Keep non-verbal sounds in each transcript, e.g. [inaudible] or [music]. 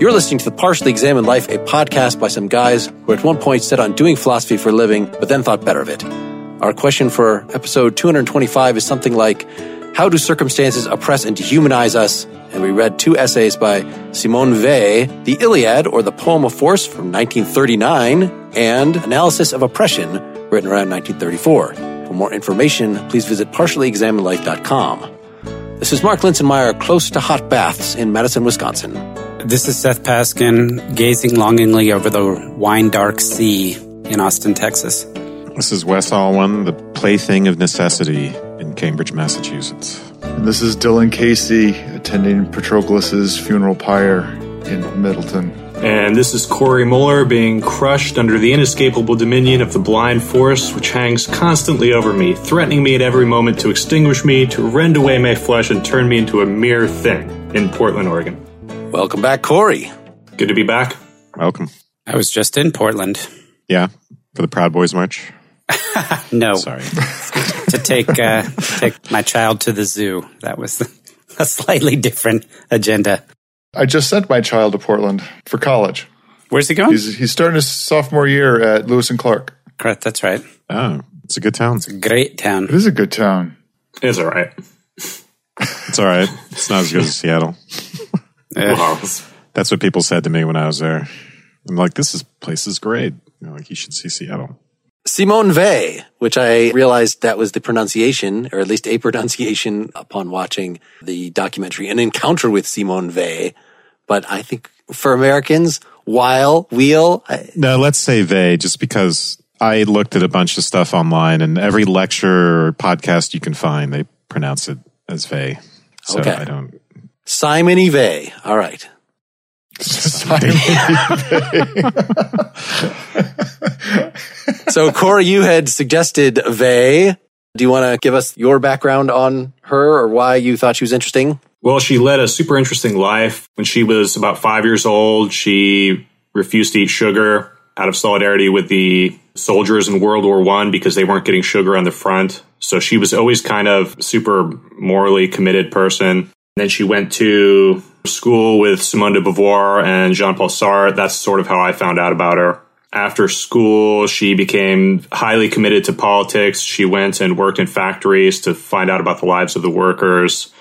You're listening to the Partially Examined Life, a podcast by some guys who at one point set on doing philosophy for a living, but then thought better of it. Our question for episode 225 is something like, How do circumstances oppress and dehumanize us? And we read two essays by Simone Weil, The Iliad or the Poem of Force from 1939, and Analysis of Oppression, written around 1934. For more information, please visit partiallyexaminedlife.com. This is Mark Linsenmeyer, close to hot baths in Madison, Wisconsin. This is Seth Paskin, gazing longingly over the wine dark sea in Austin, Texas. This is Wes Alwan, the plaything of necessity in Cambridge, Massachusetts. And this is Dylan Casey attending Patroclus's funeral pyre in Middleton. And this is Corey Mohler being crushed under the inescapable dominion of the blind force which hangs constantly over me, threatening me at every moment to extinguish me, to rend away my flesh, and turn me into a mere thing in Portland, Oregon. Welcome back, Corey. Good to be back. Welcome. I was just in Portland. Yeah, for the Proud Boys March. [laughs] No, Sorry. to take uh, take my child to the zoo. That was [laughs] a slightly different agenda. I just sent my child to Portland for college. Where's he going? He's he's starting his sophomore year at Lewis and Clark. Correct. That's right. Oh, it's a good town. It's a great town. It is a good town. It's all right. It's all right. It's not as good as Seattle. [laughs] [laughs] That's what people said to me when I was there. I'm like, this is, place is great. You know, like, you should see Seattle. Simone Weil, which I realized that was the pronunciation, or at least a [laughs] pronunciation upon watching the documentary An Encounter with Simone Weil. But I think for Americans, while, wheel, I- No, let's say they, just because I looked at a bunch of stuff online and every lecture or podcast you can find, they pronounce it as they. So Okay. I don't. Simone Weil. All right. So Corey, you had suggested Weil. Do you want to give us your background on her or why you thought she was interesting? Well, she led a super interesting life. When she was about five years old, she refused to eat sugar out of solidarity with the soldiers in World War One because they weren't getting sugar on the front. So she was always kind of super morally committed person. Then she went to school with Simone de Beauvoir and Jean Paul Sartre. That's sort of how I found out about her. After school, she became highly committed to politics. She went and worked in factories to find out about the lives of the workers.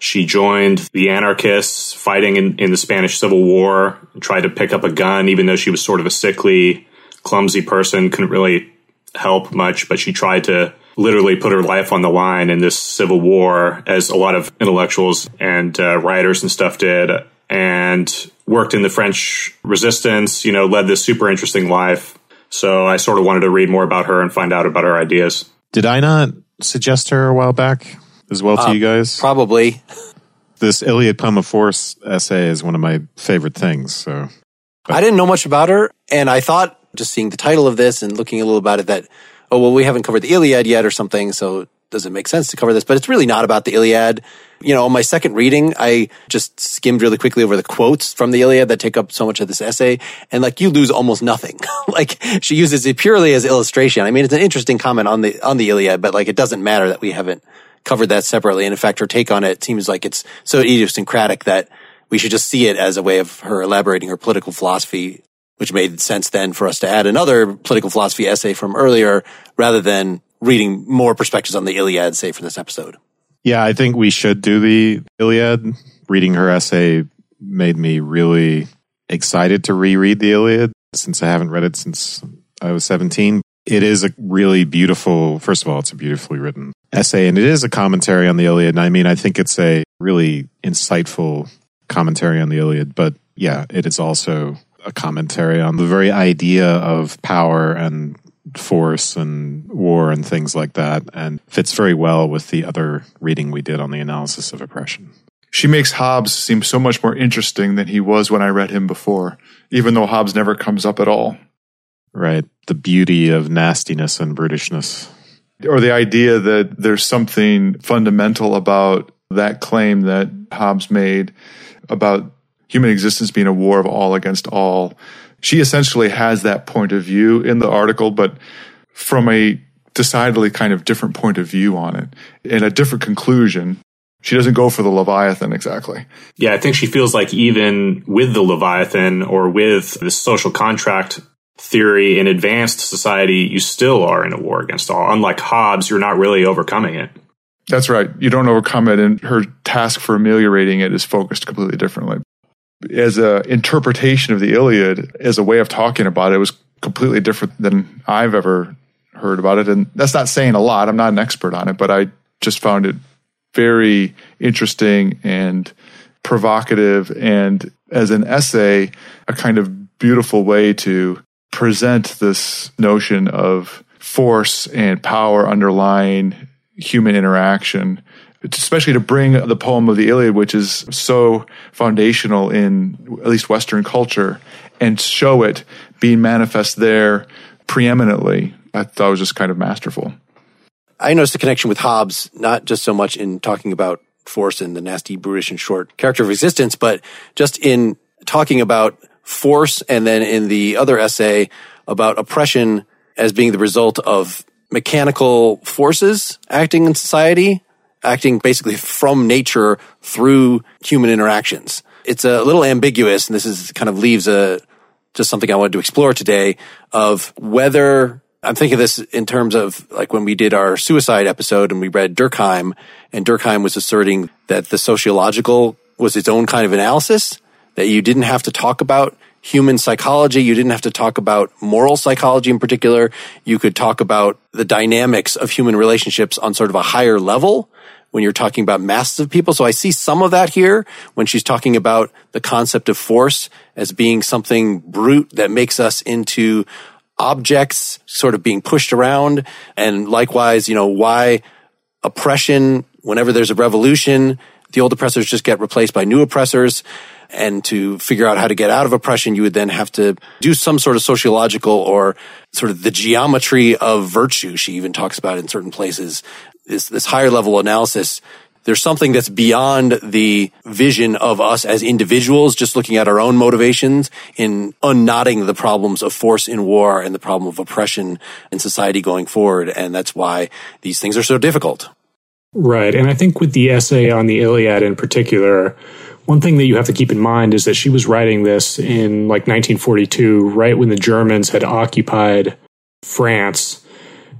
She joined the anarchists fighting in, in the Spanish Civil War, tried to pick up a gun, even though she was sort of a sickly, clumsy person, couldn't really help much, but she tried to literally put her life on the line in this civil war, as a lot of intellectuals and uh, writers and stuff did, and worked in the French resistance, you know, led this super interesting life. So I sort of wanted to read more about her and find out about her ideas. Did I not suggest her a while back as well to you guys? Probably. this Iliad Poem of Force essay is one of my favorite things. So I didn't know much about her, and I thought just seeing the title of this and looking a little about it that, oh, well, we haven't covered the Iliad yet or something, so does it make sense to cover this? But it's really not about the Iliad. You know, on my second reading, I just skimmed really quickly over the quotes from the Iliad that take up so much of this essay, and like you lose almost nothing. [laughs] like she uses it purely as illustration. I mean, it's an interesting comment on the on the Iliad, but like it doesn't matter that we haven't covered that separately. And in fact, her take on it seems like it's so idiosyncratic that we should just see it as a way of her elaborating her political philosophy, which made sense then for us to add another political philosophy essay from earlier rather than reading more perspectives on the Iliad, say, for this episode. yeah, I think we should do the Iliad. Reading her essay made me really excited to reread the Iliad since I haven't read it since I was 17. It is a really beautiful, first of all, it's a beautifully written essay and it is a commentary on the Iliad. And I mean, I think it's a really insightful commentary on the Iliad, but yeah, it is also a commentary on the very idea of power and force and war and things like that, and fits very well with the other reading we did on the analysis of oppression. She makes Hobbes seem so much more interesting than he was when I read him before, even though Hobbes never comes up at all. Right. The beauty of nastiness and brutishness. Or the idea that there's something fundamental about that claim that Hobbes made about human existence being a war of all against all. She essentially has that point of view in the article, but from a decidedly kind of different point of view on it and a different conclusion. She doesn't go for the Leviathan exactly. Yeah, I think she feels like even with the Leviathan or with the social contract theory in advanced society, you still are in a war against all. Unlike Hobbes, you're not really overcoming it. That's right. You don't overcome it, and her task for ameliorating it is focused completely differently. As an interpretation of the Iliad, as a way of talking about it, was completely different than I've ever heard about it. And that's not saying a lot. I'm not an expert on it, but I just found it very interesting and provocative. And as an essay, a kind of beautiful way to present this notion of force and power underlying human interaction, especially to bring the poem of the Iliad, which is so foundational in at least Western culture, and show it being manifest there preeminently. I thought was just kind of masterful. I noticed the connection with Hobbes, not just so much in talking about force and the nasty, brutish, and short character of existence, but just in talking about force and then in the other essay about oppression as being the result of mechanical forces acting in society, acting basically from nature through human interactions. It's a little ambiguous, and this is kind of leaves a just something I wanted to explore today of whether I'm thinking of this in terms of like when we did our suicide episode and we read Durkheim, and Durkheim was asserting that the sociological was its own kind of analysis, that you didn't have to talk about human psychology. You didn't have to talk about moral psychology in particular. You could talk about the dynamics of human relationships on sort of a higher level when you're talking about masses of people. So I see some of that here when she's talking about the concept of force as being something brute that makes us into objects sort of being pushed around. And likewise, you know, why oppression, whenever there's a revolution, the old oppressors just get replaced by new oppressors. And to figure out how to get out of oppression, you would then have to do some sort of sociological or sort of the geometry of virtue. She even talks about in certain places this, this higher level analysis. There's something that's beyond the vision of us as individuals, just looking at our own motivations in unknotting the problems of force in war and the problem of oppression in society going forward. And that's why these things are so difficult. Right. And I think with the essay on the Iliad in particular, one thing that you have to keep in mind is that she was writing this in like 1942, right when the Germans had occupied France.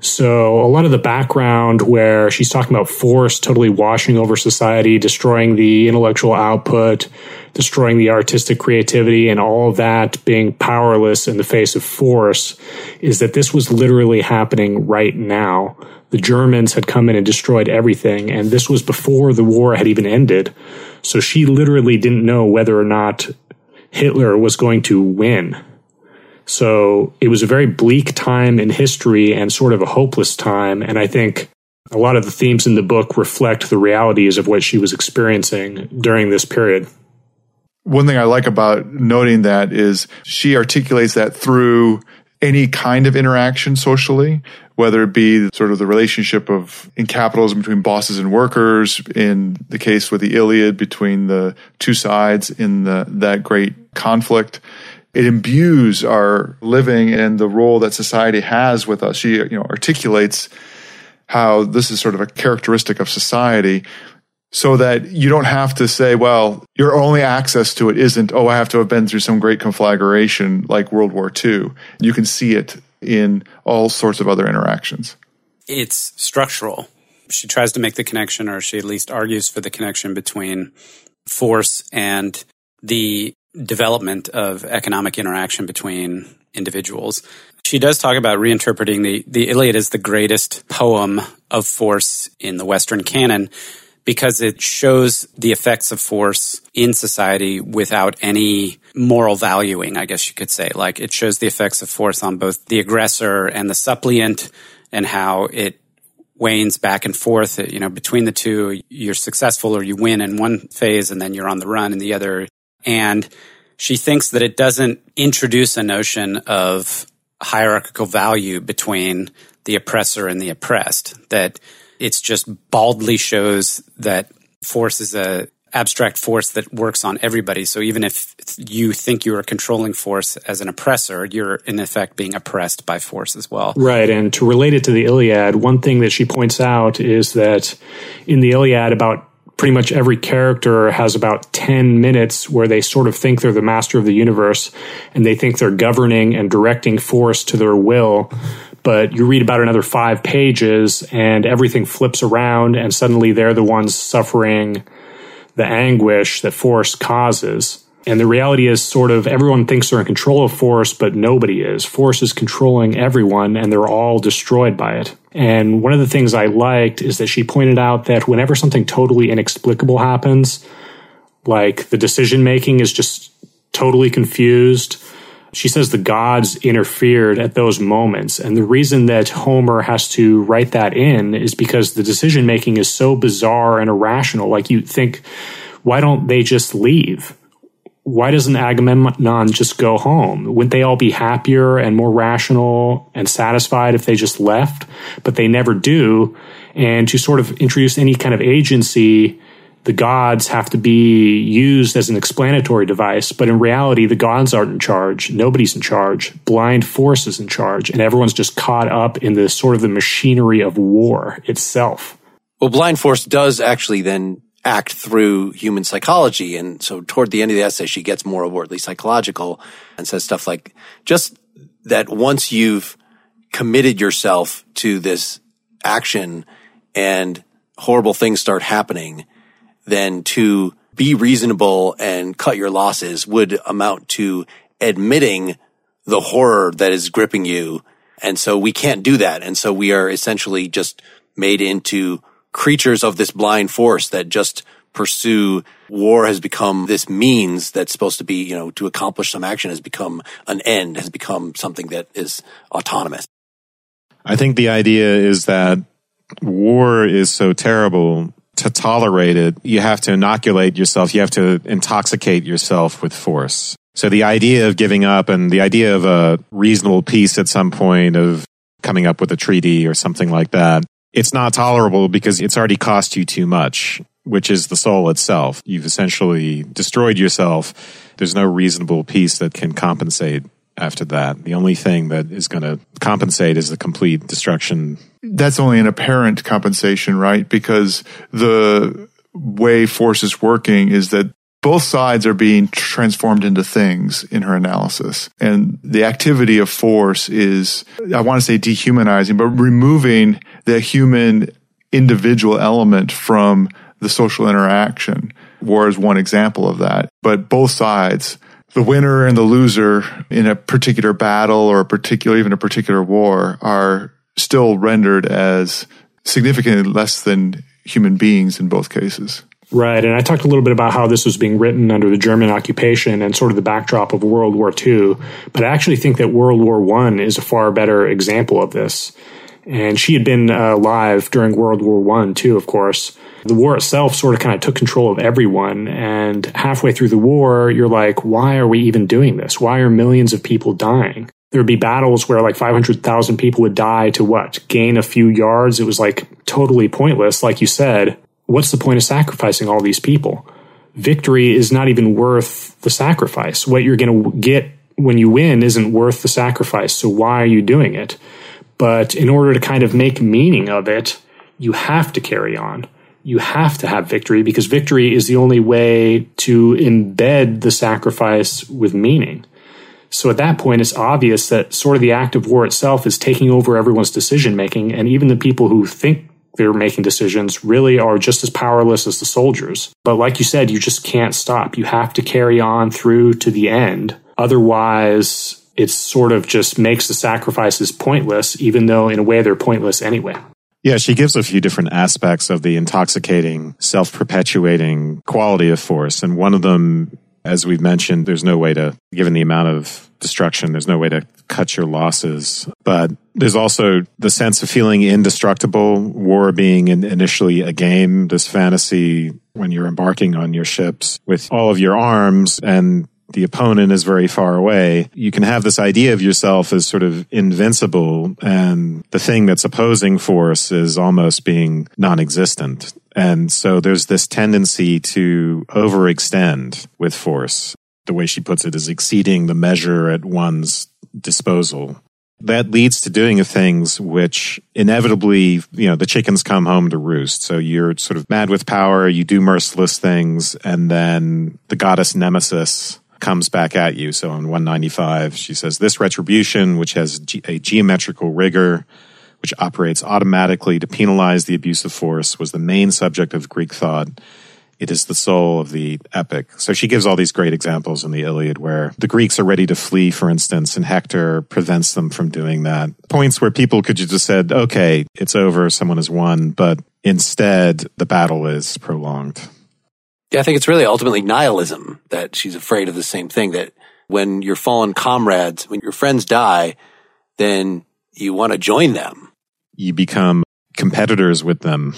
So a lot of the background where she's talking about force totally washing over society, destroying the intellectual output, destroying the artistic creativity and all that being powerless in the face of force is that this was literally happening right now. The Germans had come in and destroyed everything and this was before the war had even ended. So she literally didn't know whether or not Hitler was going to win. So it was a very bleak time in history and sort of a hopeless time. And I think a lot of the themes in the book reflect the realities of what she was experiencing during this period. One thing I like about noting that is she articulates that through any kind of interaction socially, whether it be sort of the relationship of in capitalism between bosses and workers, in the case with the Iliad between the two sides in the, that great conflict. It imbues our living and the role that society has with us. She, you know, articulates how this is sort of a characteristic of society so that you don't have to say, well, your only access to it isn't, oh, I have to have been through some great conflagration like World War II. You can see it in all sorts of other interactions. It's structural. She tries to make the connection, or she at least argues for the connection between force and the development of economic interaction between individuals. She does talk about reinterpreting the, the Iliad as the greatest poem of force in the Western canon because it shows the effects of force in society without any moral valuing, I guess you could say. Like it shows the effects of force on both the aggressor and the suppliant and how it wanes back and forth, you know, between the two. You're successful or you win in one phase and then you're on the run in the other. And she thinks that it doesn't introduce a notion of hierarchical value between the oppressor and the oppressed, that it's just baldly shows that force is a abstract force that works on everybody. So even if you think you're a controlling force as an oppressor, you're in effect being oppressed by force as well. Right. And to relate it to the Iliad, one thing that she points out is that in the Iliad, about pretty much every character has about 10 minutes where they sort of think they're the master of the universe and they think they're governing and directing force to their will but you read about another five pages and everything flips around and suddenly they're the ones suffering the anguish that force causes. And the reality is sort of everyone thinks they're in control of force, but nobody is. Force is controlling everyone and they're all destroyed by it. And one of the things I liked is that she pointed out that whenever something totally inexplicable happens, like the decision making is just totally confused, she says the gods interfered at those moments. And the reason that Homer has to write that in is because the decision making is so bizarre and irrational. Like you think, why don't they just leave? Why doesn't Agamemnon just go home? Wouldn't they all be happier and more rational and satisfied if they just left? But they never do. And to sort of introduce any kind of agency, the gods have to be used as an explanatory device, but in reality, the gods aren't in charge. Nobody's in charge. Blind force is in charge, and everyone's just caught up in the sort of the machinery of war itself. Well, blind force does actually then act through human psychology. And so toward the end of the essay, she gets more overtly psychological and says stuff like just that once you've committed yourself to this action and horrible things start happening, then to be reasonable and cut your losses would amount to admitting the horror that is gripping you. And so we can't do that. And so we are essentially just made into creatures of this blind force that just pursue war has become this means that's supposed to be, you know, to accomplish some action has become an end, has become something that is autonomous. I think the idea is that war is so terrible to tolerate it, you have to inoculate yourself. You have to intoxicate yourself with force. So the idea of giving up and the idea of a reasonable peace at some point of coming up with a treaty or something like that, it's not tolerable because it's already cost you too much, which is the soul itself. You've essentially destroyed yourself. There's no reasonable peace that can compensate after that. The only thing that is going to compensate is the complete destruction. That's only an apparent compensation, right? Because the way force is working is that both sides are being transformed into things in her analysis. And the activity of force is, I want to say dehumanizing, but removing the human individual element from the social interaction. War is one example of that. But both sides the winner and the loser in a particular battle or a particular, even a particular war are still rendered as significantly less than human beings in both cases. Right. And I talked a little bit about how this was being written under the German occupation and sort of the backdrop of World War II. But I actually think that World War I is a far better example of this. And she had been uh, alive during World War One too, of course. The war itself sort of kind of took control of everyone. And halfway through the war, you're like, why are we even doing this? Why are millions of people dying? There would be battles where like 500,000 people would die to what? Gain a few yards. It was like totally pointless. Like you said, what's the point of sacrificing all these people? Victory is not even worth the sacrifice. What you're going to get when you win isn't worth the sacrifice. So why are you doing it? But in order to kind of make meaning of it, you have to carry on. You have to have victory because victory is the only way to embed the sacrifice with meaning. So at that point, it's obvious that sort of the act of war itself is taking over everyone's decision making. And even the people who think they're making decisions really are just as powerless as the soldiers. But like you said, you just can't stop. You have to carry on through to the end. Otherwise, it sort of just makes the sacrifices pointless, even though in a way they're pointless anyway. Yeah, she gives a few different aspects of the intoxicating, self perpetuating quality of force. And one of them, as we've mentioned, there's no way to, given the amount of destruction, there's no way to cut your losses. But there's also the sense of feeling indestructible, war being initially a game, this fantasy when you're embarking on your ships with all of your arms and the opponent is very far away, you can have this idea of yourself as sort of invincible and the thing that's opposing force is almost being non-existent. And so there's this tendency to overextend with force. The way she puts it is exceeding the measure at one's disposal. That leads to doing things which inevitably, you know, the chickens come home to roost. So you're sort of mad with power, you do merciless things, and then the goddess Nemesis comes back at you. So in 195, she says, This retribution, which has a geometrical rigor, which operates automatically to penalize the abuse of force, was the main subject of Greek thought. It is the soul of the epic. So she gives all these great examples in the Iliad where the Greeks are ready to flee, for instance, and Hector prevents them from doing that. Points where people could just said, okay, it's over, someone has won, but instead the battle is prolonged. Yeah, I think it's really ultimately nihilism that she's afraid of the same thing that when your fallen comrades, when your friends die, then you want to join them. You become competitors with them.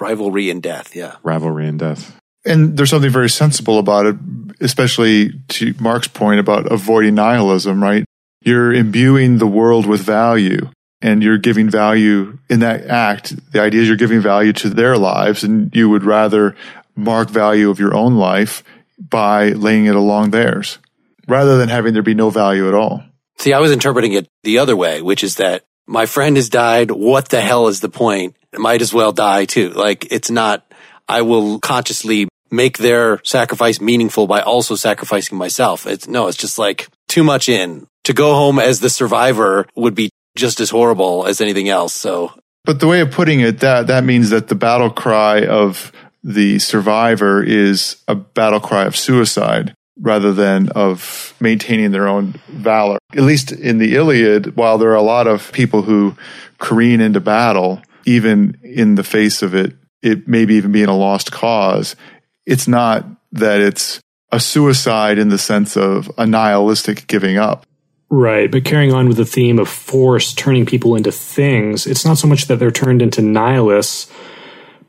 Rivalry and death, yeah. Rivalry and death. And there's something very sensible about it, especially to Mark's point about avoiding nihilism, right? You're imbuing the world with value and you're giving value in that act. The idea is you're giving value to their lives and you would rather mark value of your own life by laying it along theirs rather than having there be no value at all. See, I was interpreting it the other way, which is that my friend has died. What the hell is the point? I might as well die too. Like it's not, I will consciously make their sacrifice meaningful by also sacrificing myself. It's no, it's just like too much in to go home as the survivor would be just as horrible as anything else. So, but the way of putting it, that, that means that the battle cry of the survivor is a battle cry of suicide rather than of maintaining their own valor. At least in the Iliad, while there are a lot of people who careen into battle, even in the face of it, it maybe even being a lost cause, it's not that it's a suicide in the sense of a nihilistic giving up. Right, but carrying on with the theme of force turning people into things, it's not so much that they're turned into nihilists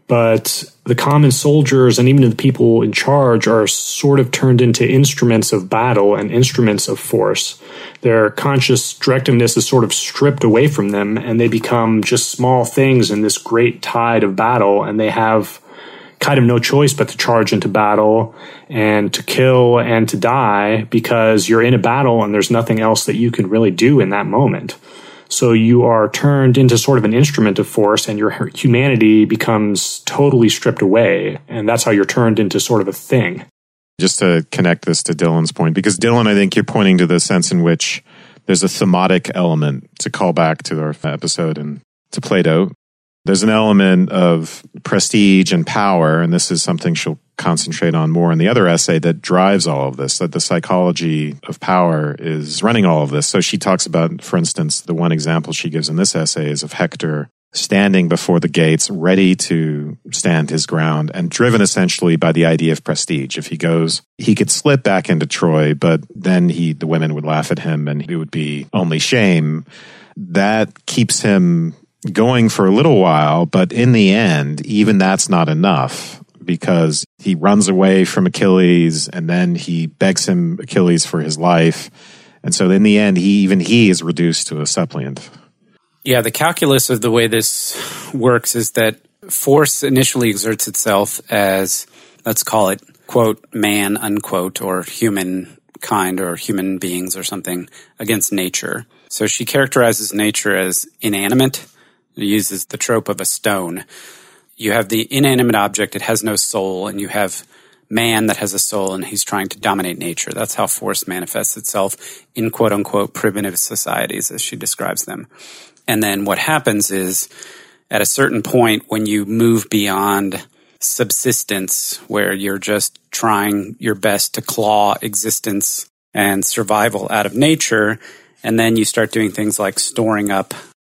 but the common soldiers and even the people in charge are sort of turned into instruments of battle and instruments of force. Their conscious directiveness is sort of stripped away from them and they become just small things in this great tide of battle and they have kind of no choice but to charge into battle and to kill and to die because you're in a battle and there's nothing else that you can really do in that moment. So you are turned into sort of an instrument of force and your humanity becomes totally stripped away. And that's how you're turned into sort of a thing. Just to connect this to Dylan's point, because Dylan, I think you're pointing to the sense in which there's a thematic element to call back to our episode and to Plato. There's an element of prestige and power, and this is something she'll concentrate on more in the other essay that drives all of this, that the psychology of power is running all of this. So she talks about, for instance, the one example she gives in this essay is of Hector standing before the gates, ready to stand his ground and driven essentially by the idea of prestige. If he goes, he could slip back into Troy, but then he, the women would laugh at him and it would be only shame. That keeps him going for a little while, but in the end, even that's not enough because he runs away from Achilles and then he begs him Achilles for his life. And so in the end, he even he is reduced to a suppliant. Yeah, the calculus of the way this works is that force initially exerts itself as, let's call it, quote, man, unquote, or human kind or human beings or something against nature. So she characterizes nature as inanimate. Uses the trope of a stone you have the inanimate object, it has no soul, and you have man that has a soul and he's trying to dominate nature. That's how force manifests itself in quote unquote primitive societies as she describes them. And then what happens is at a certain point when you move beyond subsistence where you're just trying your best to claw existence and survival out of nature and then you start doing things like storing up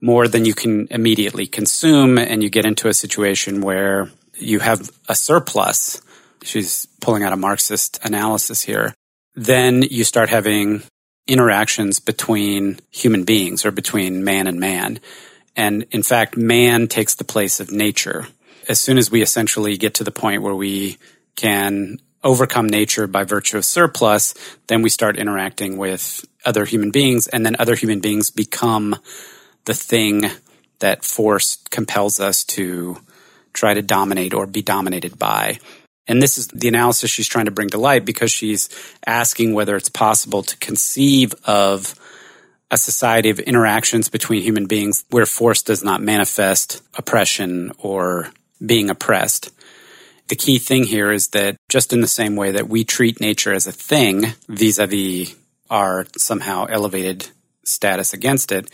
more than you can immediately consume. And you get into a situation where you have a surplus. She's pulling out a Marxist analysis here. Then you start having interactions between human beings or between man and man. And in fact, man takes the place of nature. As soon as we essentially get to the point where we can overcome nature by virtue of surplus, then we start interacting with other human beings, and then other human beings become the thing that force compels us to try to dominate or be dominated by. And this is the analysis she's trying to bring to light because she's asking whether it's possible to conceive of a society of interactions between human beings where force does not manifest oppression or being oppressed. The key thing here is that just in the same way that we treat nature as a thing vis a vis our somehow elevated status against it,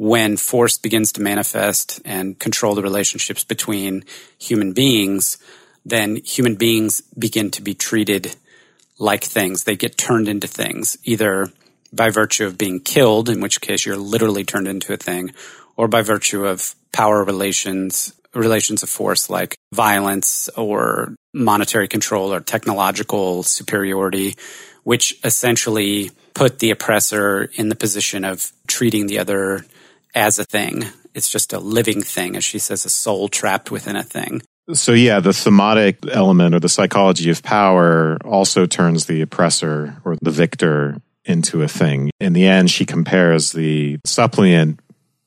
when force begins to manifest and control the relationships between human beings, then human beings begin to be treated like things. They get turned into things, either by virtue of being killed, in which case you're literally turned into a thing, or by virtue of power relations, relations of force like violence or monetary control or technological superiority, which essentially put the oppressor in the position of treating the other as a thing. It's just a living thing, as she says, a soul trapped within a thing. So, yeah, the thematic element or the psychology of power also turns the oppressor or the victor into a thing. In the end, she compares the suppliant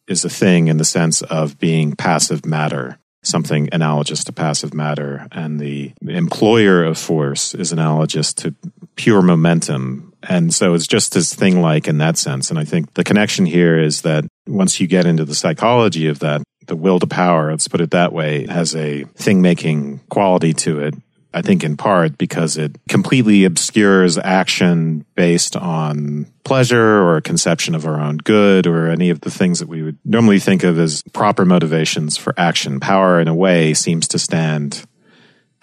is a thing in the sense of being passive matter, something analogous to passive matter. And the employer of force is analogous to pure momentum. And so it's just as thing like in that sense. And I think the connection here is that once you get into the psychology of that, the will to power, let's put it that way, has a thing making quality to it. I think in part because it completely obscures action based on pleasure or a conception of our own good or any of the things that we would normally think of as proper motivations for action. Power, in a way, seems to stand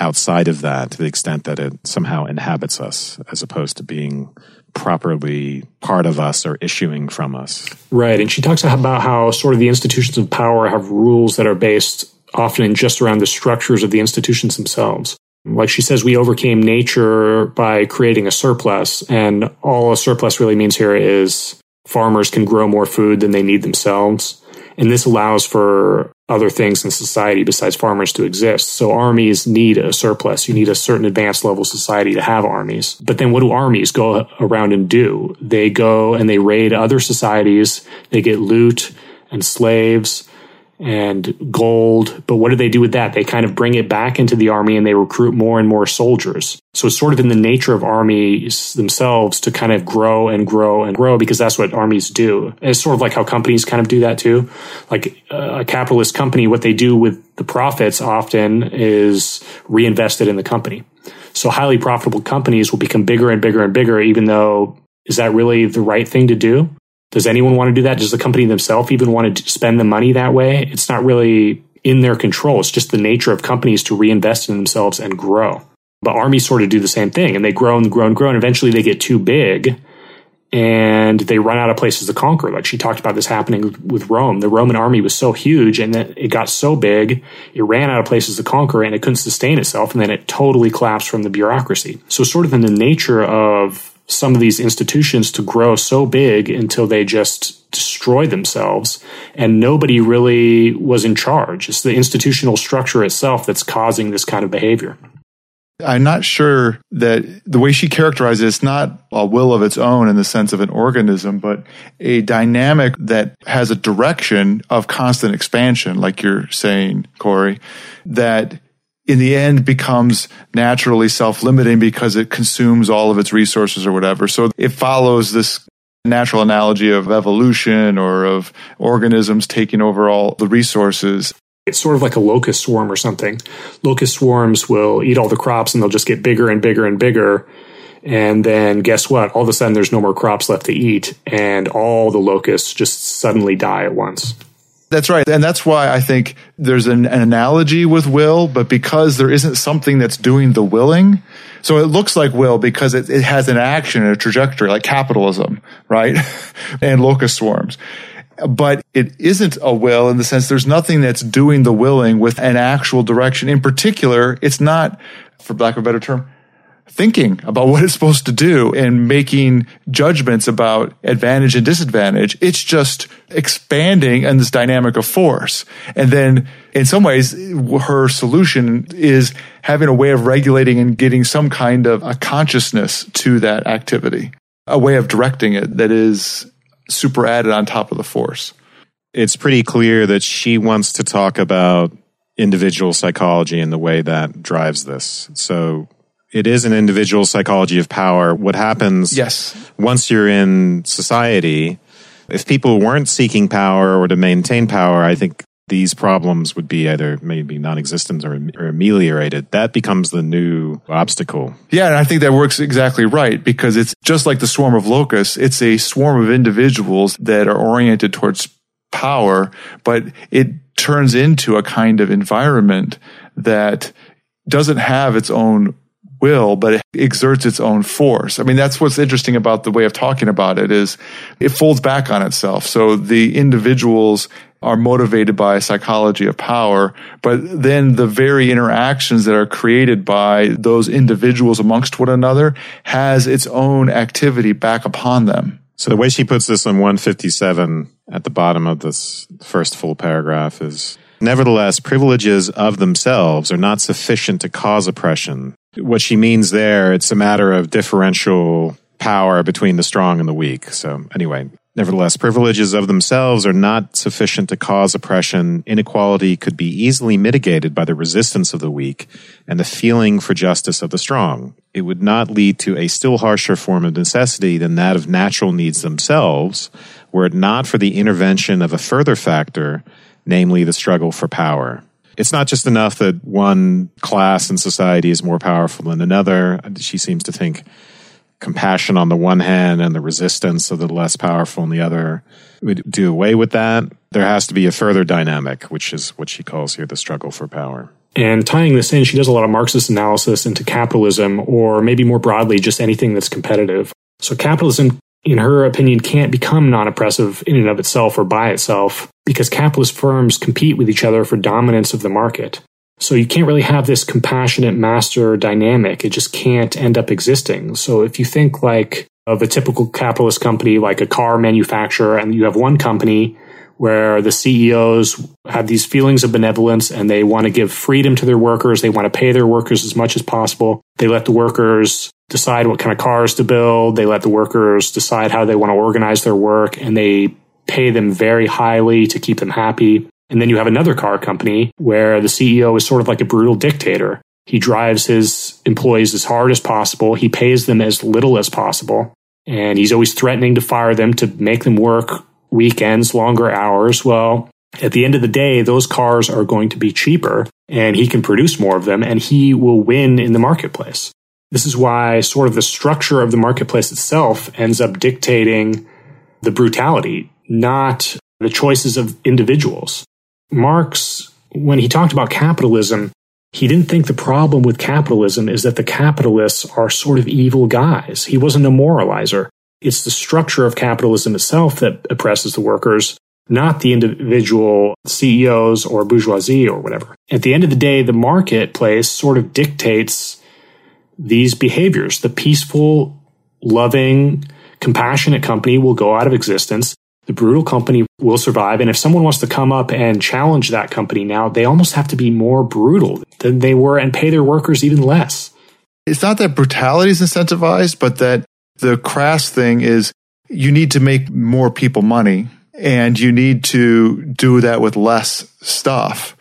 outside of that to the extent that it somehow inhabits us as opposed to being properly part of us or issuing from us. Right. And she talks about how sort of the institutions of power have rules that are based often just around the structures of the institutions themselves. Like she says, we overcame nature by creating a surplus. And all a surplus really means here is farmers can grow more food than they need themselves. And this allows for other things in society besides farmers to exist. So armies need a surplus. You need a certain advanced level society to have armies. But then what do armies go around and do? They go and they raid other societies. They get loot and slaves and gold. But what do they do with that? They kind of bring it back into the army and they recruit more and more soldiers. So it's sort of in the nature of armies themselves to kind of grow and grow and grow because that's what armies do. And it's sort of like how companies kind of do that too. Like uh, a capitalist company, what they do with the profits often is reinvested in the company. So highly profitable companies will become bigger and bigger and bigger, even though is that really the right thing to do? Does anyone want to do that? Does the company themselves even want to spend the money that way? It's not really in their control. It's just the nature of companies to reinvest in themselves and grow. But armies sort of do the same thing and they grow and grow and grow. And eventually they get too big and they run out of places to conquer. Like she talked about this happening with Rome. The Roman army was so huge and that it got so big, it ran out of places to conquer and it couldn't sustain itself. And then it totally collapsed from the bureaucracy. So sort of in the nature of some of these institutions to grow so big until they just destroy themselves and nobody really was in charge. It's the institutional structure itself that's causing this kind of behavior. I'm not sure that the way she characterizes it's not a will of its own in the sense of an organism, but a dynamic that has a direction of constant expansion, like you're saying, Corey, that in the end becomes naturally self-limiting because it consumes all of its resources or whatever. So it follows this natural analogy of evolution or of organisms taking over all the resources. It's sort of like a locust swarm or something. Locust swarms will eat all the crops and they'll just get bigger and bigger and bigger. And then guess what? All of a sudden there's no more crops left to eat and all the locusts just suddenly die at once. That's right. And that's why I think there's an, an, analogy with will, but because there isn't something that's doing the willing, so it looks like will because it, it has an action and a trajectory like capitalism, right? [laughs] and locust swarms. but it isn't a will in the sense there's nothing that's doing the willing with an actual direction. In particular, it's not, for lack of a better term, thinking about [laughs] what it's supposed to do and making judgments about advantage and disadvantage. It's just expanding in this dynamic of force. And then in some ways, her solution is having a way of regulating and getting some kind of a consciousness to that activity, a way of directing it that is super added on top of the force. It's pretty clear that she wants to talk about individual psychology and the way that drives this. So it is an individual psychology of power. What happens yes. once you're in society, if people weren't seeking power or to maintain power, I think these problems would be either maybe non-existent or, or, ameliorated. That becomes the new obstacle. Yeah, and I think that works exactly right because it's just like the swarm of locusts. It's a swarm of individuals that are oriented towards power, but it turns into a kind of environment that doesn't have its own will, but it exerts its own force. I mean, that's what's interesting about the way of talking about it is it folds back on itself. So the individuals are motivated by a psychology of power, but then the very interactions that are created by those individuals amongst one another has its own activity back upon them. So the way she puts this on 157 at the bottom of this first full paragraph is Nevertheless, privileges of themselves are not sufficient to cause oppression. What she means there, it's a matter of differential power between the strong and the weak. So anyway, nevertheless, privileges of themselves are not sufficient to cause oppression. Inequality could be easily mitigated by the resistance of the weak and the feeling for justice of the strong. It would not lead to a still harsher form of necessity than that of natural needs themselves, were it not for the intervention of a further factor namely the struggle for power. It's not just enough that one class in society is more powerful than another. She seems to think compassion on the one hand and the resistance of the less powerful on the other would do away with that. There has to be a further dynamic, which is what she calls here the struggle for power. And tying this in, she does a lot of Marxist analysis into capitalism, or maybe more broadly, just anything that's competitive. So capitalism in her opinion, can't become non oppressive in and of itself or by itself because capitalist firms compete with each other for dominance of the market. So you can't really have this compassionate master dynamic. It just can't end up existing. So if you think like of a typical capitalist company, like a car manufacturer, and you have one company where the CEOs have these feelings of benevolence and they want to give freedom to their workers. They want to pay their workers as much as possible. They let the workers decide what kind of cars to build. They let the workers decide how they want to organize their work and they pay them very highly to keep them happy. And then you have another car company where the CEO is sort of like a brutal dictator. He drives his employees as hard as possible. He pays them as little as possible. And he's always threatening to fire them to make them work weekends, longer hours. Well, at the end of the day, those cars are going to be cheaper and he can produce more of them and he will win in the marketplace. This is why sort of the structure of the marketplace itself ends up dictating the brutality, not the choices of individuals. Marx, when he talked about capitalism, he didn't think the problem with capitalism is that the capitalists are sort of evil guys. He wasn't a moralizer. It's the structure of capitalism itself that oppresses the workers, not the individual CEOs or bourgeoisie or whatever. At the end of the day, the marketplace sort of dictates these behaviors. The peaceful, loving, compassionate company will go out of existence. The brutal company will survive. And if someone wants to come up and challenge that company now, they almost have to be more brutal than they were and pay their workers even less. It's not that brutality is incentivized, but that the crass thing is you need to make more people money and you need to do that with less stuff.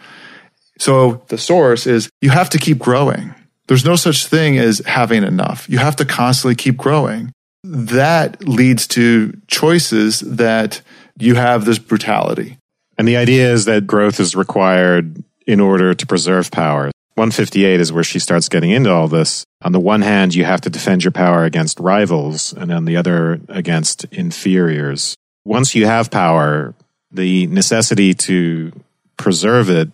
So the source is you have to keep growing. There's no such thing as having enough. You have to constantly keep growing. That leads to choices that you have this brutality. And the idea is that growth is required in order to preserve power. 158 is where she starts getting into all this. On the one hand, you have to defend your power against rivals, and on the other, against inferiors. Once you have power, the necessity to preserve it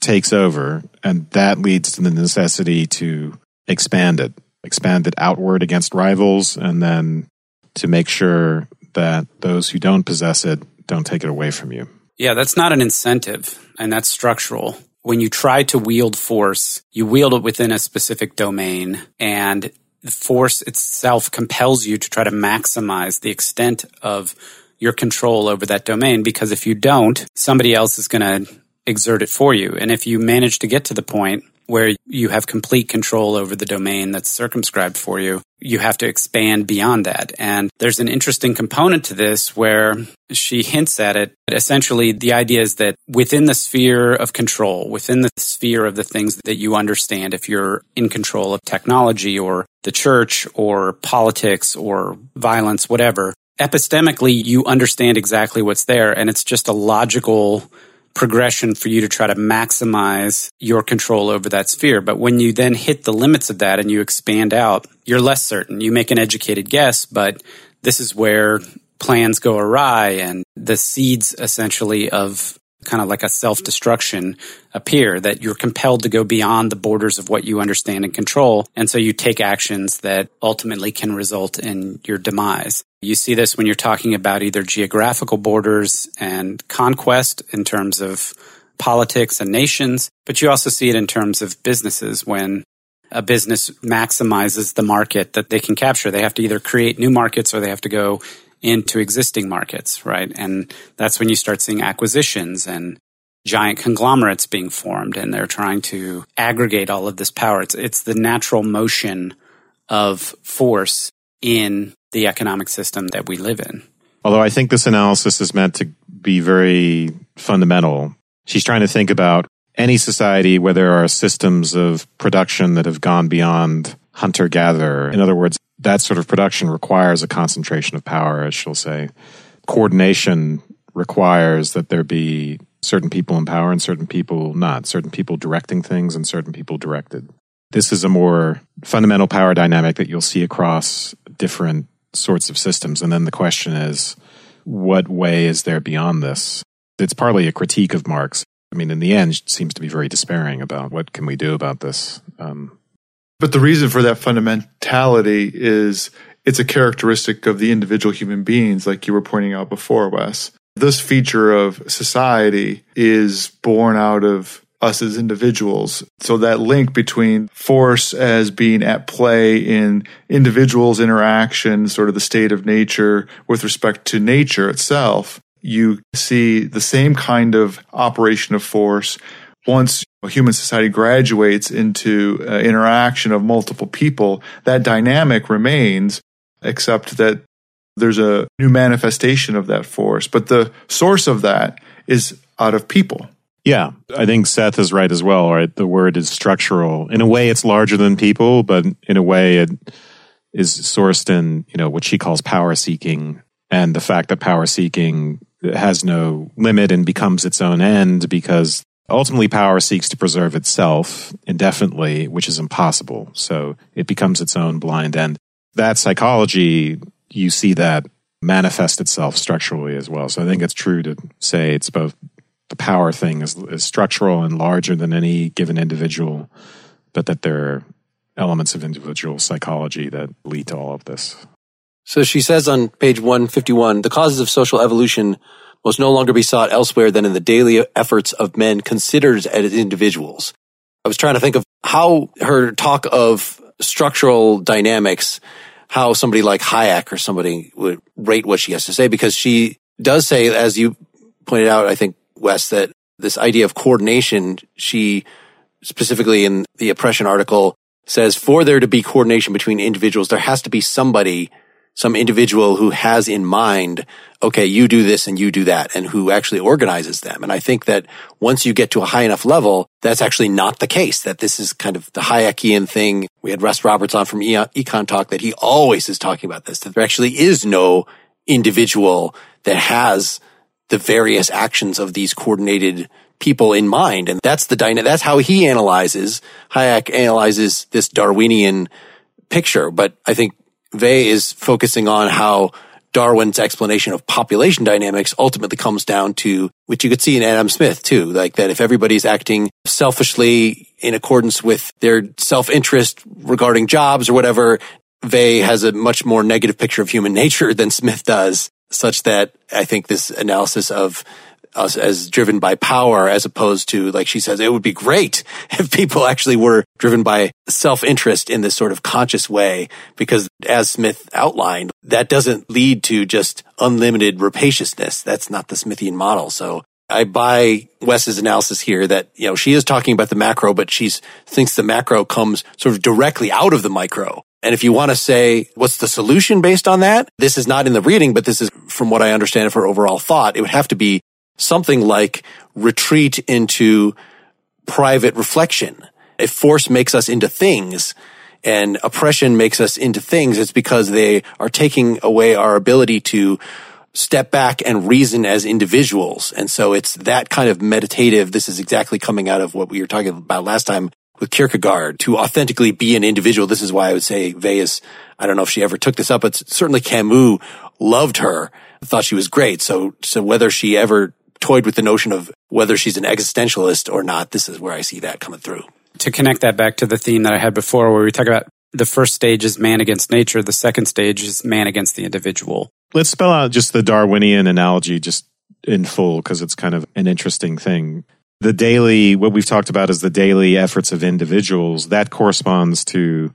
takes over, and that leads to the necessity to expand it, expand it outward against rivals, and then to make sure that those who don't possess it don't take it away from you. Yeah, that's not an incentive, and that's structural. When you try to wield force, you wield it within a specific domain, and the force itself compels you to try to maximize the extent of your control over that domain because if you don't, somebody else is going to exert it for you. And if you manage to get to the point where you have complete control over the domain that's circumscribed for you, you have to expand beyond that. And there's an interesting component to this where she hints at it. Essentially, the idea is that within the sphere of control, within the sphere of the things that you understand, if you're in control of technology or the church or politics or violence, whatever, epistemically, you understand exactly what's there. And it's just a logical progression for you to try to maximize your control over that sphere. But when you then hit the limits of that and you expand out, you're less certain. You make an educated guess, but this is where plans go awry and the seeds essentially of kind of like a self destruction appear that you're compelled to go beyond the borders of what you understand and control. And so you take actions that ultimately can result in your demise. You see this when you're talking about either geographical borders and conquest in terms of politics and nations, but you also see it in terms of businesses when a business maximizes the market that they can capture. They have to either create new markets or they have to go into existing markets, right? And that's when you start seeing acquisitions and giant conglomerates being formed and they're trying to aggregate all of this power. It's, it's the natural motion of force in the economic system that we live in. Although I think this analysis is meant to be very fundamental. She's trying to think about any society where there are systems of production that have gone beyond hunter gatherer. In other words, that sort of production requires a concentration of power, as she'll say. Coordination requires that there be certain people in power and certain people not, certain people directing things and certain people directed. This is a more fundamental power dynamic that you'll see across different sorts of systems. And then the question is, what way is there beyond this? It's partly a critique of Marx. I mean, in the end, seems to be very despairing about what can we do about this. Um, but the reason for that fundamentality is it's a characteristic of the individual human beings, like you were pointing out before, Wes. This feature of society is born out of us as individuals. So that link between force as being at play in individuals' interaction, sort of the state of nature with respect to nature itself, you see the same kind of operation of force once a human society graduates into uh, interaction of multiple people, that dynamic remains, except that there's a new manifestation of that force. But the source of that is out of people. Yeah, I think Seth is right as well. Right, the word is structural. In a way, it's larger than people, but in a way, it is sourced in you know what she calls power seeking, and the fact that power seeking has no limit and becomes its own end because Ultimately, power seeks to preserve itself indefinitely, which is impossible. So it becomes its own blind end. That psychology, you see that manifest itself structurally as well. So I think it's true to say it's both the power thing is, is structural and larger than any given individual, but that there are elements of individual psychology that lead to all of this. So she says on page 151 the causes of social evolution must no longer be sought elsewhere than in the daily efforts of men considered as individuals. I was trying to think of how her talk of structural dynamics, how somebody like Hayek or somebody would rate what she has to say, because she does say, as you pointed out, I think, Wes, that this idea of coordination, she specifically in the oppression article says for there to be coordination between individuals, there has to be somebody some individual who has in mind, okay, you do this and you do that, and who actually organizes them. And I think that once you get to a high enough level, that's actually not the case, that this is kind of the Hayekian thing. We had Russ Roberts on from Econ Talk that he always is talking about this, that there actually is no individual that has the various actions of these coordinated people in mind. And that's the dynamic. That's how he analyzes, Hayek analyzes this Darwinian picture. But I think Weil is focusing on how Darwin's explanation of population dynamics ultimately comes down to, which you could see in Adam Smith too, like that if everybody's acting selfishly in accordance with their self-interest regarding jobs or whatever, Weil has a much more negative picture of human [laughs] nature than Smith does. such that I think this analysis of us as driven by power as opposed to, like she says, it would be great [laughs] if people actually were driven by self-interest in this sort of conscious way. Because as Smith outlined, that doesn't lead to just unlimited rapaciousness. That's not the Smithian model. So I buy Wes's analysis here that, you know, she is talking about the macro, but she thinks the macro comes sort of directly out of the micro. And if you want to say, what's the solution based on that? This is not in the reading, but this is from what I understand for overall thought. It would have to be something like retreat into private reflection. If force makes us into things and oppression makes us into things, it's because they are taking away our ability to step back and reason as individuals. And so it's that kind of meditative. This is exactly coming out of what we were talking about last time with Kierkegaard to authentically be an individual. This is why I would say Weil's, I don't know if she ever took this up, but certainly Camus loved her, thought she was great. So, so whether she ever toyed with the notion of whether she's an existentialist or not. This is where I see that coming through. To connect that back to the theme that I had before, where we talk about the first stage is man against nature, the second stage is man against the individual. Let's spell out just the Darwinian analogy just in full because it's kind of an interesting thing. The daily, what we've talked about is the daily efforts of individuals. That corresponds to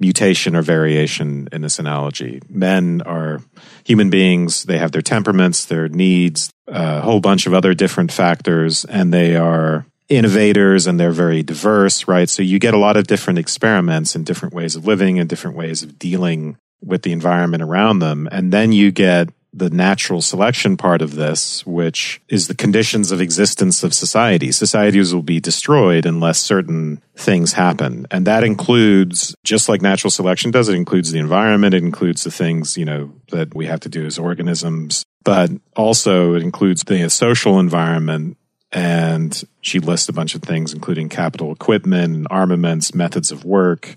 mutation or variation in this analogy. Men are human beings. They have their temperaments, their needs, a whole bunch of other different factors, and they are innovators and they're very diverse, right? So you get a lot of different experiments and different ways of living and different ways of dealing with the environment around them. And then you get the natural selection part of this, which is the conditions of existence of society. Societies will be destroyed unless certain things happen. And that includes, just like natural selection does, it includes the environment, it includes the things, you know, that we have to do as organisms, but also it includes the social environment. And she lists a bunch of things, including capital equipment, armaments, methods of work,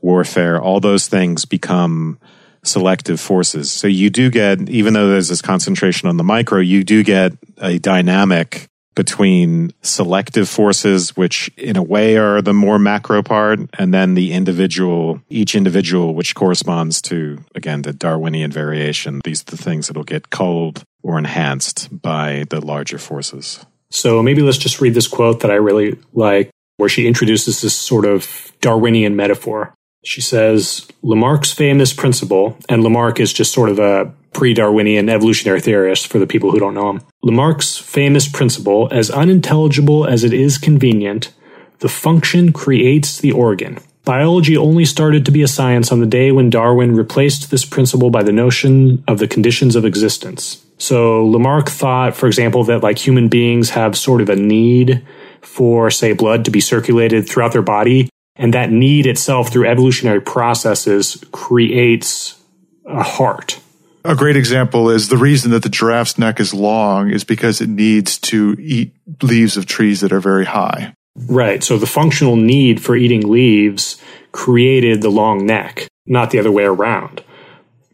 warfare, all those things become selective forces. So you do get, even though there's this concentration on the micro, you do get a dynamic between selective forces, which in a way are the more macro part, and then the individual, each individual, which corresponds to, again, the Darwinian variation. These are the things that will get culled or enhanced by the larger forces. So maybe let's just read this quote that I really like, where she introduces this sort of Darwinian metaphor. She says Lamarck's famous principle, and Lamarck is just sort of a pre Darwinian evolutionary theorist for the people who don't know him. Lamarck's famous principle, as unintelligible as it is convenient, the function creates the organ. Biology only started to be a science on the day when Darwin replaced this principle by the notion of the conditions of existence. So Lamarck thought, for example, that like human beings have sort of a need for, say, blood to be circulated throughout their body and that need itself through evolutionary processes creates a heart. A great example is the reason that the giraffe's neck is long is because it needs to eat leaves of trees that are very high. Right. So the functional need for eating leaves created the long neck, not the other way around.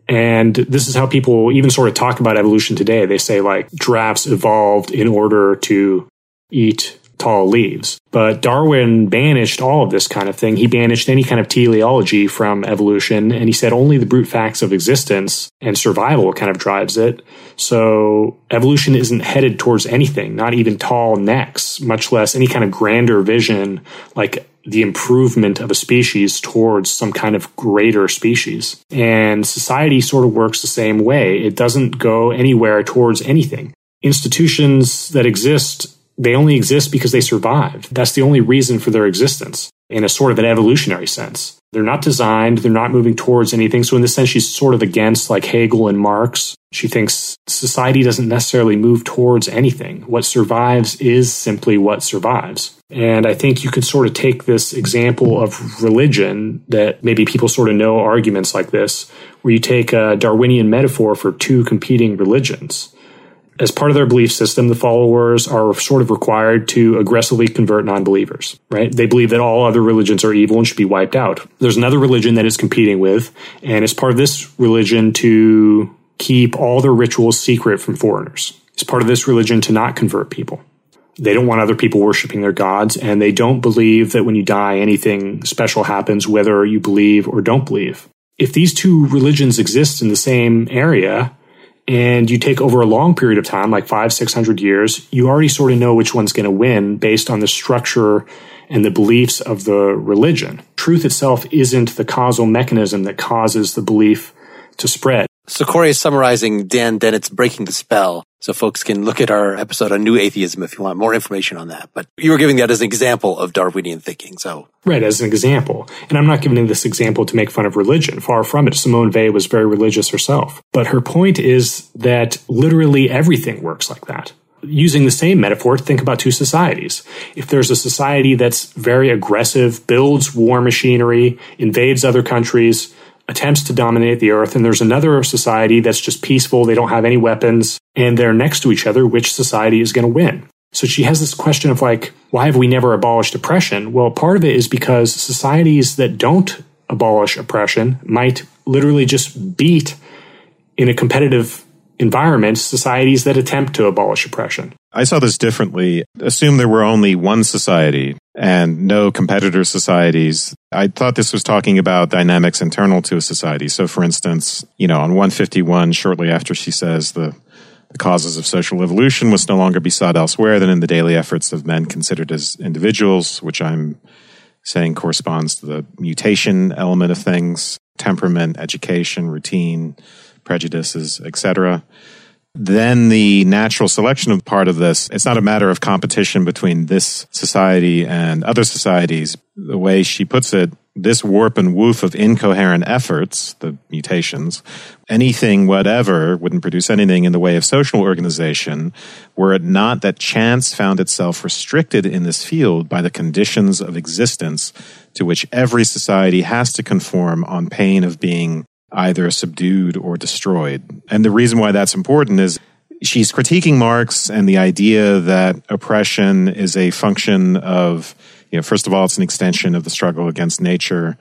And this is how people even sort of talk about evolution today. They say like giraffes evolved in order to eat tall leaves. But Darwin banished all of this kind of thing. He banished any kind of teleology from evolution, and he said only the brute facts of existence and survival kind of drives it. So evolution isn't headed towards anything, not even tall necks, much less any kind of grander vision like the improvement of a species towards some kind of greater species. And society sort of works the same way. It doesn't go anywhere towards anything. Institutions that exist they only exist because they survived. That's the only reason for their existence in a sort of an evolutionary sense. They're not designed, they're not moving towards anything. So, in this sense, she's sort of against like Hegel and Marx. She thinks society doesn't necessarily move towards anything. What survives is simply what survives. And I think you could sort of take this example of religion that maybe people sort of know arguments like this, where you take a Darwinian metaphor for two competing religions as part of their belief system, the followers are sort of required to aggressively convert non-believers, right? They believe that all other religions are evil and should be wiped out. There's another religion that is competing with, and it's part of this religion to keep all their rituals secret from foreigners. It's part of this religion to not convert people. They don't want other people worshiping their gods, and they don't believe that when you die, anything special happens, whether you believe or don't believe. If these two religions exist in the same area, and you take over a long period of time, like five, six hundred years, you already sort of know which one's going to win based on the structure and the beliefs of the religion. Truth itself isn't the causal mechanism that causes the belief to spread. So Corey is summarizing Dan Dennett's Breaking the Spell. So folks can look at our episode on New Atheism if you want more information on that. But you were giving that as an example of Darwinian thinking. So Right, as an example. And I'm not giving this example to make fun of religion. Far from it. Simone Weil was very religious herself. But her point is that literally everything works like that. Using the same metaphor, think about two societies. If there's a society that's very aggressive, builds war machinery, invades other countries, attempts to dominate the earth, and there's another society that's just peaceful, they don't have any weapons, and they're next to each other, which society is going to win? So she has this question of like, why have we never abolished oppression? Well, part of it is because societies that don't abolish oppression might literally just beat in a competitive environment societies that attempt to abolish oppression. I saw this differently. Assume there were only one society and no competitor societies. I thought this was talking about dynamics internal to a society. So, for instance, you know, on 151, shortly after she says the, the causes of social evolution must no longer be sought elsewhere than in the daily efforts of men considered as individuals, which I'm saying corresponds to the mutation element of things, temperament, education, routine, prejudices, etc then the natural selection of part of this, it's not a matter of competition between this society and other societies. The way she puts it, this warp and woof of incoherent efforts, the mutations, anything whatever wouldn't produce anything in the way of social organization were it not that chance found itself restricted in this field by the conditions of existence to which every society has to conform on pain of being either subdued or destroyed. And the reason why that's important is she's critiquing Marx and the idea that oppression is a function of, you know, first of all, it's an extension of the struggle against nature,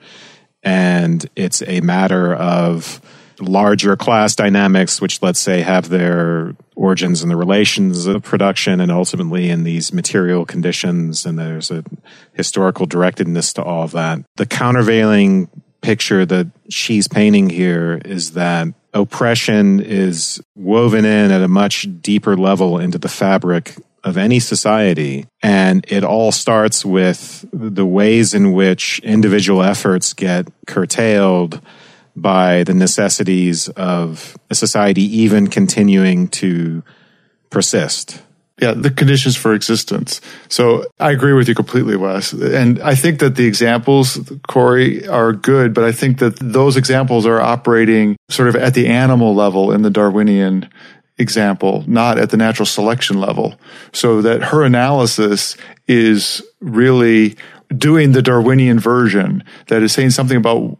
and it's a matter of larger class dynamics, which let's say have their origins in the relations of production and ultimately in these material conditions. And there's a historical directedness to all of that. The countervailing picture that she's painting here is that oppression is woven in at a much deeper level into the fabric of any society. And it all starts with the ways in which individual efforts get curtailed by the necessities of a society even continuing to persist yeah, the conditions for existence. So I agree with you completely, Wes. And I think that the examples, Corey, are good, but I think that those examples are operating sort of at the animal level in the Darwinian example, not at the natural selection level. So that her analysis is really doing the Darwinian version that is saying something about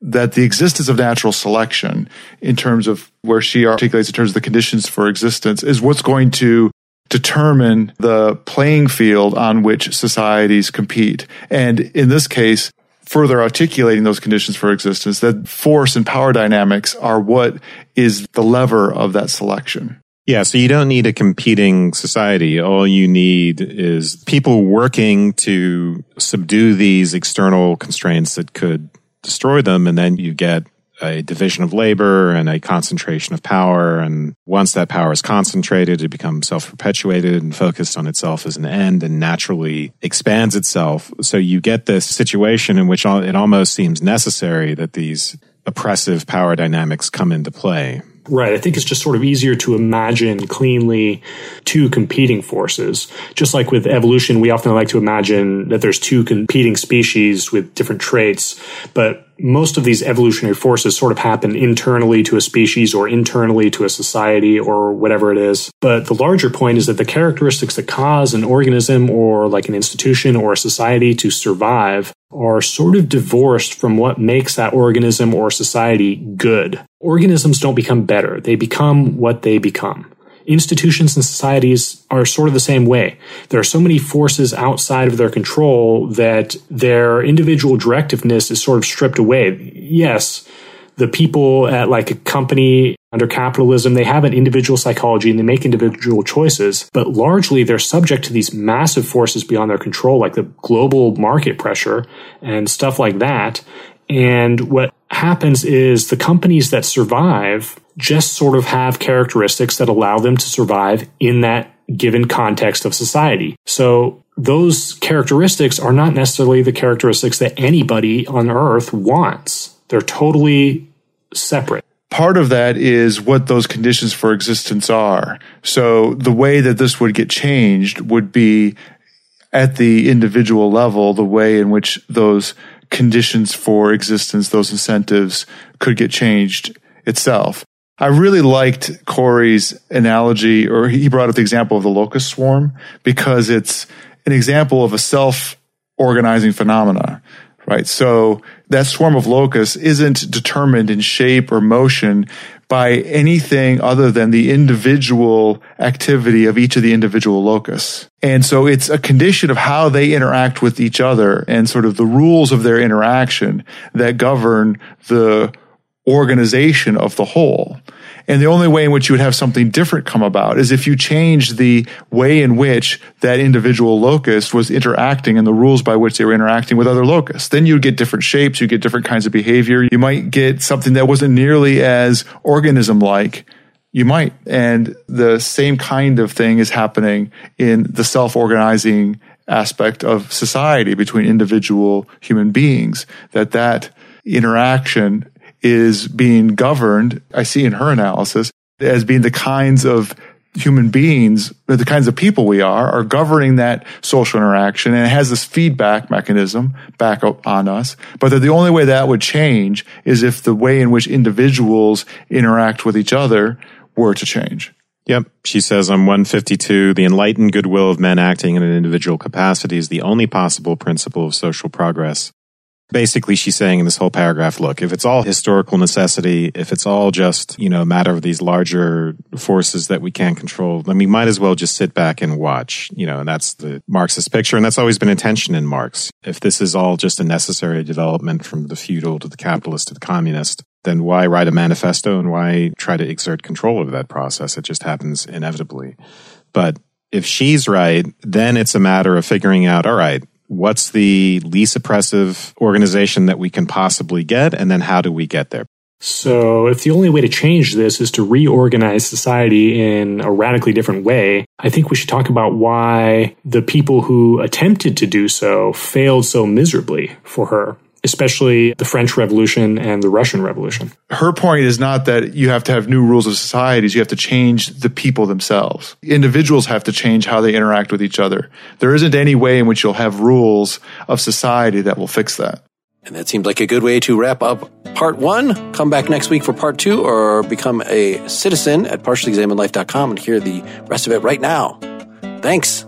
that the existence of natural selection in terms of where she articulates in terms of the conditions for existence is what's going to determine the playing field on which societies compete. And in this case, further articulating those conditions for existence, that force and power dynamics are what is the lever of that selection. Yeah, so you don't need a competing society. All you need is people working to subdue these external constraints that could destroy them. And then you get a division of labor and a concentration of power. And once that power is concentrated, it becomes self perpetuated and focused on itself as an end and naturally expands itself. So you get this situation in which it almost seems necessary that these oppressive power dynamics come into play. Right. I think it's just sort of easier to imagine cleanly two competing forces. Just like with evolution, we often like to imagine that there's two competing species with different traits, but most of these evolutionary forces sort of happen internally to a species or internally to a society or whatever it is. But the larger point is that the characteristics that cause an organism or like an institution or a society to survive are sort of divorced from what makes that organism or society good. Organisms don't become better. They become what they become institutions and societies are sort of the same way. There are so many forces outside of their control that their individual directiveness is sort of stripped away. Yes, the people at like a company under capitalism, they have an individual psychology and they make individual choices, but largely they're subject to these massive forces beyond their control, like the global market pressure and stuff like that. And what happens is the companies that survive just sort of have characteristics that allow them to survive in that given context of society. So those characteristics are not necessarily the characteristics that anybody on earth wants. They're totally separate. Part of that is what those conditions for existence are. So the way that this would get changed would be at the individual level, the way in which those conditions for existence, those incentives could get changed itself. I really liked Corey's analogy, or he brought up the example of the locust swarm because it's an example of a self organizing phenomena, right? So that swarm of locusts isn't determined in shape or motion by anything other than the individual activity of each of the individual locusts. And so it's a condition of how they interact with each other and sort of the rules of their interaction that govern the organization of the whole. And the only way in which you would have something different come about is if you change the way in which that individual locust was interacting and the rules by which they were interacting with other locusts. Then you'd get different shapes, you get different kinds of behavior. You might get something that wasn't nearly as organism like. You might. And the same kind of thing is happening in the self organizing aspect of society between individual human beings, that that interaction is being governed, I see in her analysis, as being the kinds of human beings, the kinds of people we are, are governing that social interaction. And it has this feedback mechanism back on us. But that the only way that would change is if the way in which individuals interact with each other were to change. Yep. She says on 152, the enlightened goodwill of men acting in an individual capacity is the only possible principle of social progress. Basically, she's saying in this whole paragraph, look, if it's all historical necessity, if it's all just, you know, a matter of these larger forces that we can't control, then we might as well just sit back and watch, you know, and that's the Marxist picture. And that's always been a tension in Marx. If this is all just a necessary development from the feudal to the capitalist to the communist, then why write a manifesto and why try to exert control over that process? It just happens inevitably. But if she's right, then it's a matter of figuring out, all right, what's the least oppressive organization that we can possibly get, and then how do we get there? So, if the only way to change this is to reorganize society in a radically different way, I think we should talk about why the people who attempted to do so failed so miserably for her especially the French Revolution and the Russian Revolution. Her point is not that you have to have new rules of societies, you have to change the people themselves. Individuals have to change how they interact with each other. There isn't any way in which you'll have rules of society that will fix that. And that seems like a good way to wrap up part one. Come back next week for part two or become a citizen at partiallyexaminedlife.com and hear the rest of it right now. Thanks.